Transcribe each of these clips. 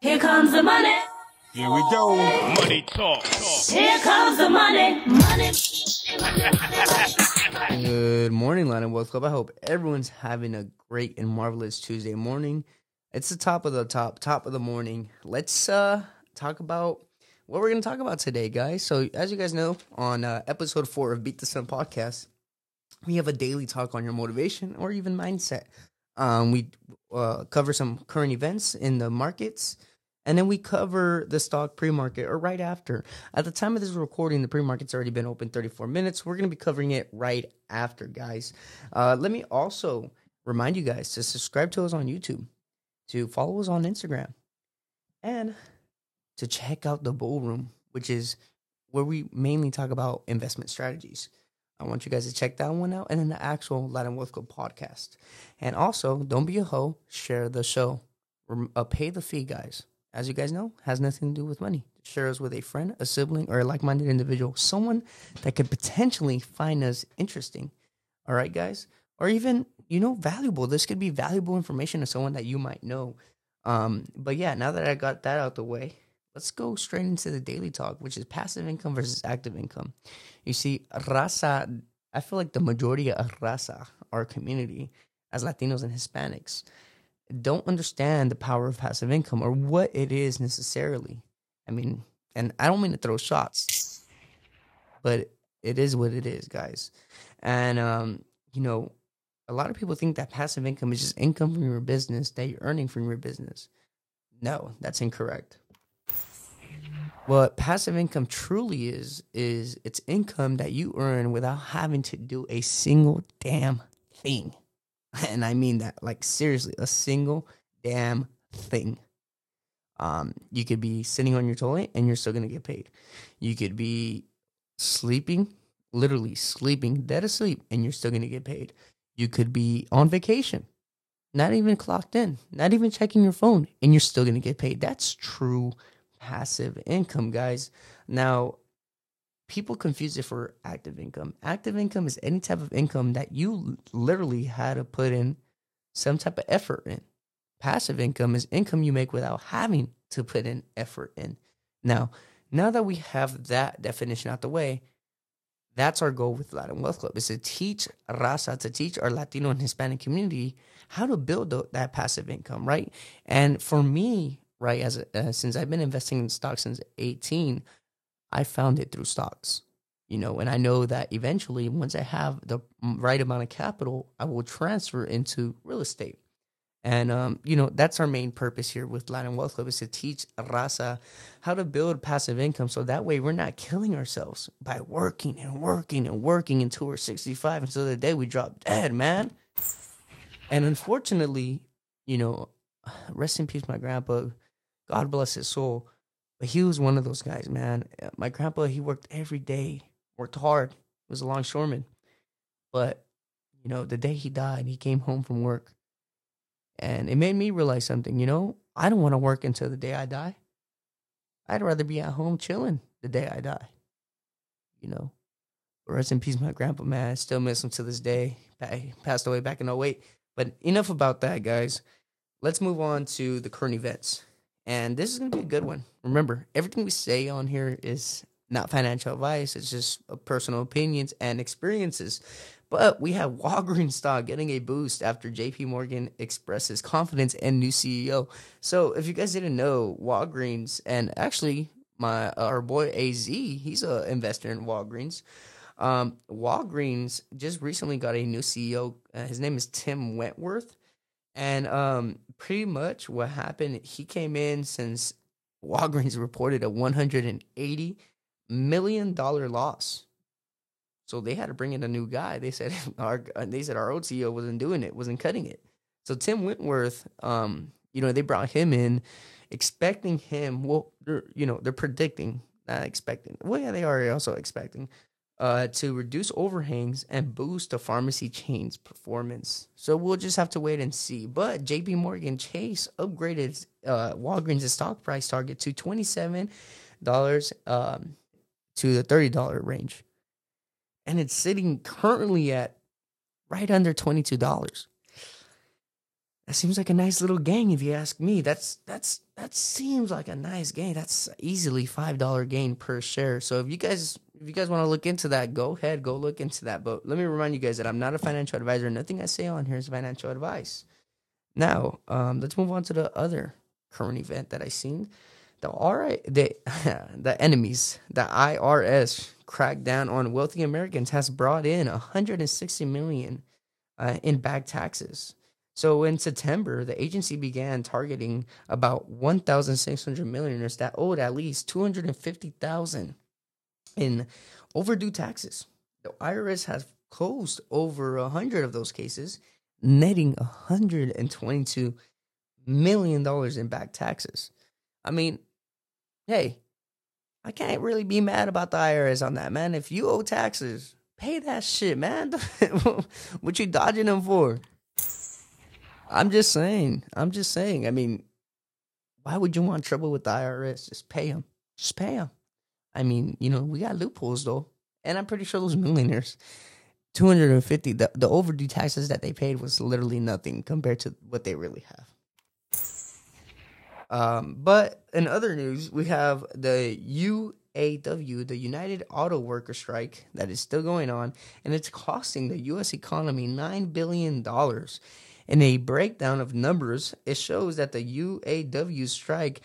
Here comes the money. Here we go. Money talk. Here comes the money. Money. Good morning, Latin Wealth Club. I hope everyone's having a great and marvelous Tuesday morning. It's the top of the top, top of the morning. Let's uh talk about what we're going to talk about today, guys. So, as you guys know, on uh, episode four of Beat the Sun podcast, we have a daily talk on your motivation or even mindset. Um, we uh, cover some current events in the markets, and then we cover the stock pre-market or right after. At the time of this recording, the pre-market's already been open 34 minutes. We're going to be covering it right after, guys. Uh, let me also remind you guys to subscribe to us on YouTube, to follow us on Instagram, and to check out the Bull Room, which is where we mainly talk about investment strategies. I want you guys to check that one out and then the actual Latin Wealth Club podcast. And also, don't be a hoe, share the show. Uh, pay the fee, guys. As you guys know, has nothing to do with money. Share us with a friend, a sibling, or a like minded individual, someone that could potentially find us interesting. All right, guys? Or even, you know, valuable. This could be valuable information to someone that you might know. Um, but yeah, now that I got that out the way, let's go straight into the daily talk, which is passive income versus active income. You see, raza, I feel like the majority of raza, our community, as Latinos and Hispanics, don't understand the power of passive income or what it is necessarily. I mean, and I don't mean to throw shots, but it is what it is, guys. And, um, you know, a lot of people think that passive income is just income from your business that you're earning from your business. No, that's incorrect. What passive income truly is is it's income that you earn without having to do a single damn thing. And I mean that like seriously, a single damn thing. Um, you could be sitting on your toilet and you're still gonna get paid. You could be sleeping, literally sleeping, dead asleep, and you're still gonna get paid. You could be on vacation, not even clocked in, not even checking your phone, and you're still gonna get paid. That's true passive income, guys. Now, people confuse it for active income. Active income is any type of income that you literally had to put in some type of effort in. Passive income is income you make without having to put in effort in. Now, now that we have that definition out the way, that's our goal with Latin Wealth Club is to teach raza, to teach our Latino and Hispanic community how to build that passive income, right? And for me, right, as a, uh, since I've been investing in stocks since 18, I found it through stocks, you know, and I know that eventually, once I have the right amount of capital, I will transfer into real estate. And um, you know that's our main purpose here with Latin Wealth Club is to teach Raza how to build passive income, so that way we're not killing ourselves by working and working and working until we're sixty five, until the day we drop dead, man. And unfortunately, you know, rest in peace, my grandpa. God bless his soul. But he was one of those guys, man. Uh, my grandpa, he worked every day, worked hard. Was a longshoreman. But, you know, the day he died, he came home from work. And it made me realize something, you know, I don't want to work until the day I die. I'd rather be at home chilling the day I die. You know, rest in peace, my grandpa, man. I still miss him to this day. He passed away back in 08. But enough about that, guys. Let's move on to the current events. And this is going to be a good one. Remember, everything we say on here is not financial advice, it's just uh, personal opinions and experiences. But we have Walgreens stock getting a boost after JP Morgan expresses confidence in new CEO. So, if you guys didn't know, Walgreens and actually my our boy AZ, he's a investor in Walgreens. Um, Walgreens just recently got a new CEO. Uh, his name is Tim Wentworth. And um, pretty much what happened, he came in since Walgreens reported a 180 million dollar loss. So they had to bring in a new guy. They said our they said our old CEO wasn't doing it, wasn't cutting it. So Tim Wentworth, um, you know, they brought him in, expecting him. Well, they're, you know, they're predicting, not expecting. Well, yeah, they are also expecting uh, to reduce overhangs and boost the pharmacy chain's performance. So we'll just have to wait and see. But JP Morgan Chase upgraded uh, Walgreens' stock price target to $27 um, to the $30 range. And it's sitting currently at right under $22. that seems like a nice little gain, if you ask me. That's that's that seems like a nice gain. That's easily five dollar gain per share. So if you guys if you guys want to look into that, go ahead, go look into that. But let me remind you guys that I'm not a financial advisor. Nothing I say on here is financial advice. Now, um, let's move on to the other current event that I seen. The R the the enemies, the IRS cracked down on wealthy Americans has brought in 160 million uh, in back taxes. So in September, the agency began targeting about 1,600 millionaires that owed at least 250,000 in overdue taxes. The IRS has closed over 100 of those cases, netting 122 million dollars in back taxes. I mean, hey, I can't really be mad about the IRS on that, man. If you owe taxes, pay that shit, man. what you dodging them for? I'm just saying. I'm just saying. I mean, why would you want trouble with the IRS? Just pay them. Just pay them. I mean, you know, we got loopholes though, and I'm pretty sure those millionaires, 250, the the overdue taxes that they paid was literally nothing compared to what they really have. Um, but in other news, we have the UAW, the United Auto Worker strike that is still going on, and it's costing the U.S. economy nine billion dollars. In a breakdown of numbers, it shows that the UAW strike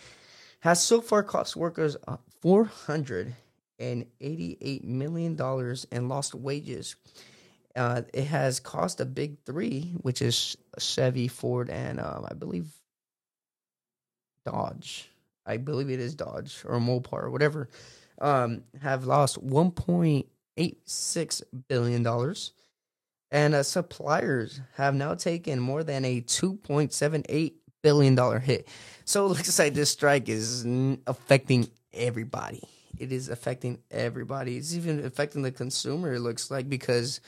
has so far cost workers uh, $488 million in lost wages. Uh, it has cost the big three, which is Chevy, Ford, and um, I believe Dodge. I believe it is Dodge or Mopar or whatever. Um, have lost 1.86 billion dollars and uh, suppliers have now taken more than a 2.78 billion dollar hit. So it looks like this strike is affecting everybody. It is affecting everybody. It's even affecting the consumer. It looks like because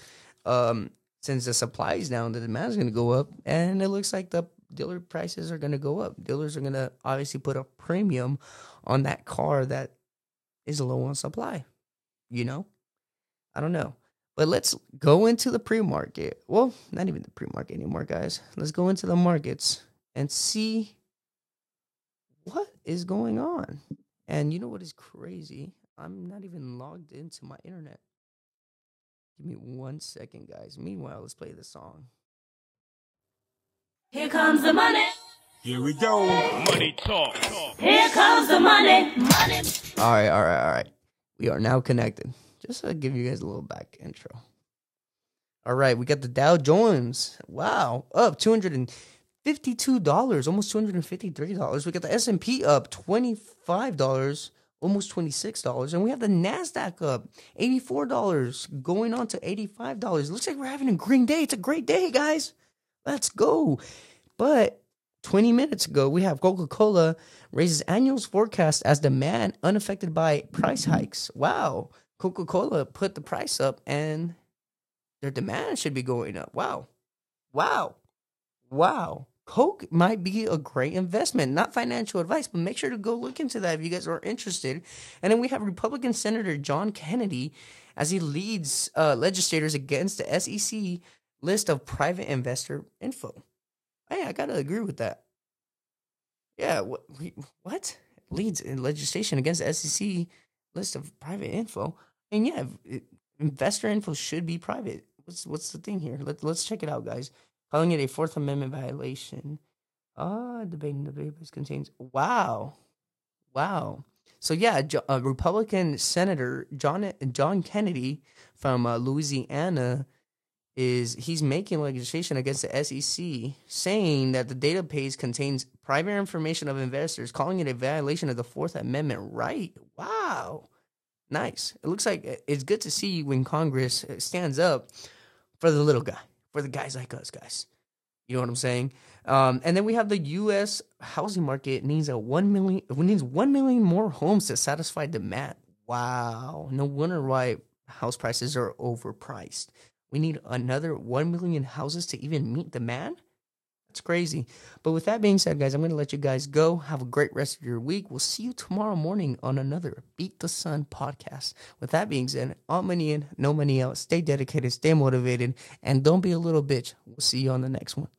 um, since the supply is down, the demand is going to go up, and it looks like the dealer prices are going to go up. Dealers are going to obviously put a premium on that car that is low on supply. You know, I don't know. But let's go into the pre market. Well, not even the pre market anymore, guys. Let's go into the markets and see what is going on. And you know what is crazy? I'm not even logged into my internet. Give me one second, guys. Meanwhile, let's play the song. Here comes the money. Here we go. Money talk. Here comes the money. Money. All right, all right, all right. We are now connected. Just to give you guys a little back intro. All right, we got the Dow Jones. Wow, up two hundred and fifty-two dollars, almost two hundred and fifty-three dollars. We got the S and P up twenty-five dollars, almost twenty-six dollars, and we have the Nasdaq up eighty-four dollars, going on to eighty-five dollars. Looks like we're having a green day. It's a great day, guys. Let's go. But 20 minutes ago, we have Coca Cola raises annual forecast as demand unaffected by price hikes. Wow. Coca Cola put the price up and their demand should be going up. Wow. Wow. Wow. Coke might be a great investment. Not financial advice, but make sure to go look into that if you guys are interested. And then we have Republican Senator John Kennedy as he leads uh, legislators against the SEC list of private investor info. Hey, I gotta agree with that. Yeah, what? What leads in legislation against the SEC list of private info? And yeah, investor info should be private. What's what's the thing here? Let let's check it out, guys. Calling it a Fourth Amendment violation. Ah, debating the papers contains. Wow, wow. So yeah, a Republican Senator John John Kennedy from uh, Louisiana is he's making legislation against the SEC saying that the database contains private information of investors, calling it a violation of the Fourth Amendment right. Wow. Nice. It looks like it's good to see when Congress stands up for the little guy, for the guys like us, guys. You know what I'm saying? Um, and then we have the U.S. housing market needs a one million needs one million more homes to satisfy demand. Wow, no wonder why house prices are overpriced. We need another 1 million houses to even meet demand? That's crazy. But with that being said, guys, I'm going to let you guys go. Have a great rest of your week. We'll see you tomorrow morning on another Beat the Sun podcast. With that being said, all money in, no money out. Stay dedicated, stay motivated, and don't be a little bitch. We'll see you on the next one.